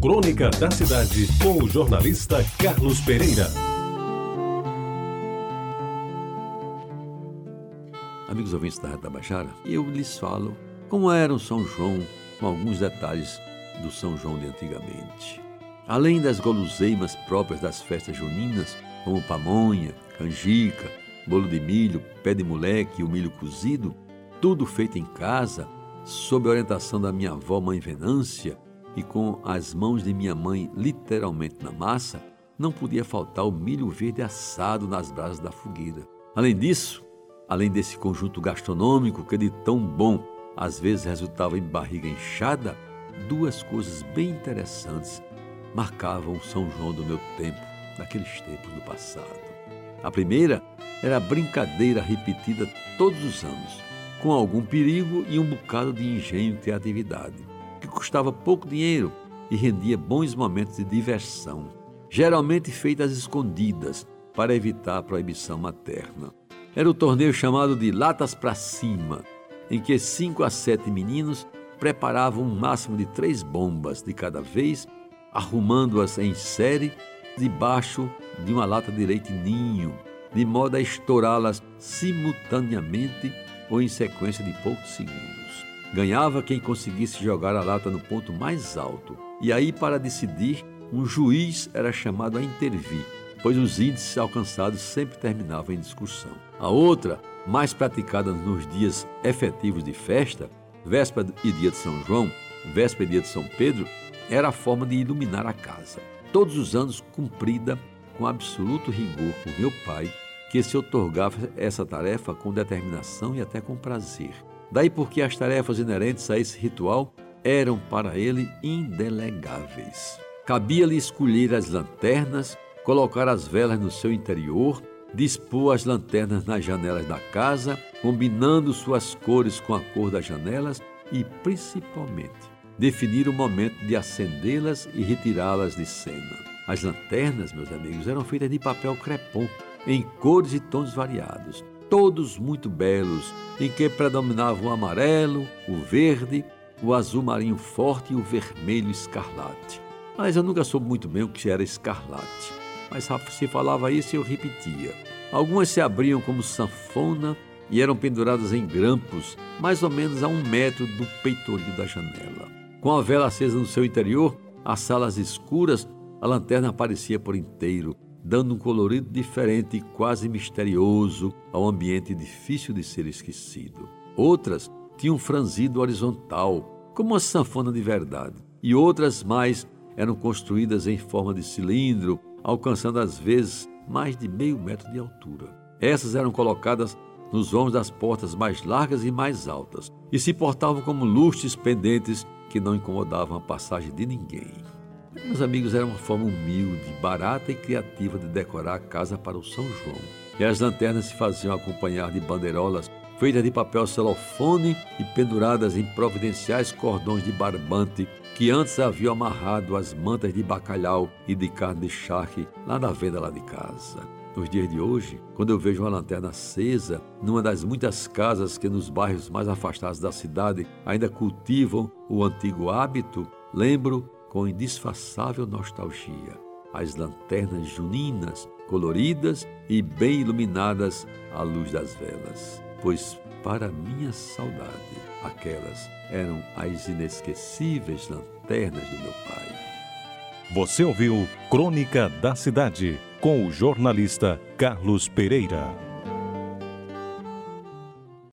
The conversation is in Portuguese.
Crônica da Cidade, com o jornalista Carlos Pereira. Amigos ouvintes da Rádio Tabajara, eu lhes falo como era o São João, com alguns detalhes do São João de antigamente. Além das guloseimas próprias das festas juninas, como pamonha, canjica, bolo de milho, pé de moleque e o milho cozido, tudo feito em casa, sob a orientação da minha avó Mãe Venância, e com as mãos de minha mãe literalmente na massa, não podia faltar o milho verde assado nas brasas da fogueira. Além disso, além desse conjunto gastronômico que de tão bom às vezes resultava em barriga inchada, duas coisas bem interessantes marcavam São João do meu tempo, naqueles tempos do passado. A primeira era a brincadeira repetida todos os anos, com algum perigo e um bocado de engenho e criatividade que custava pouco dinheiro e rendia bons momentos de diversão, geralmente feitas escondidas para evitar a proibição materna. Era o torneio chamado de Latas para Cima, em que cinco a sete meninos preparavam um máximo de três bombas de cada vez, arrumando-as em série debaixo de uma lata de leite ninho, de modo a estourá-las simultaneamente ou em sequência de poucos segundos. Ganhava quem conseguisse jogar a lata no ponto mais alto. E aí, para decidir, um juiz era chamado a intervir, pois os índices alcançados sempre terminavam em discussão. A outra, mais praticada nos dias efetivos de festa, véspera e dia de São João, véspera e dia de São Pedro, era a forma de iluminar a casa. Todos os anos cumprida com absoluto rigor por meu pai, que se otorgava essa tarefa com determinação e até com prazer. Daí porque as tarefas inerentes a esse ritual eram para ele indelegáveis. Cabia-lhe escolher as lanternas, colocar as velas no seu interior, dispor as lanternas nas janelas da casa, combinando suas cores com a cor das janelas e, principalmente, definir o momento de acendê-las e retirá-las de cena. As lanternas, meus amigos, eram feitas de papel crepom, em cores e tons variados todos muito belos, em que predominavam o amarelo, o verde, o azul marinho forte e o vermelho escarlate. Mas eu nunca soube muito bem o que era escarlate. Mas se falava isso, eu repetia. Algumas se abriam como sanfona e eram penduradas em grampos, mais ou menos a um metro do peitoril da janela. Com a vela acesa no seu interior, as salas escuras, a lanterna aparecia por inteiro, dando um colorido diferente e quase misterioso ao ambiente difícil de ser esquecido. Outras tinham um franzido horizontal, como uma sanfona de verdade, e outras mais eram construídas em forma de cilindro, alcançando às vezes mais de meio metro de altura. Essas eram colocadas nos vãos das portas mais largas e mais altas, e se portavam como lustres pendentes que não incomodavam a passagem de ninguém. Meus amigos, era uma forma humilde, barata e criativa de decorar a casa para o São João. E as lanternas se faziam acompanhar de bandeirolas feitas de papel celofone e penduradas em providenciais cordões de barbante que antes haviam amarrado as mantas de bacalhau e de carne de charque lá na venda lá de casa. Nos dias de hoje, quando eu vejo uma lanterna acesa numa das muitas casas que nos bairros mais afastados da cidade ainda cultivam o antigo hábito, lembro com indisfaçável nostalgia as lanternas juninas, coloridas e bem iluminadas à luz das velas, pois para minha saudade aquelas eram as inesquecíveis lanternas do meu pai. Você ouviu Crônica da Cidade com o jornalista Carlos Pereira.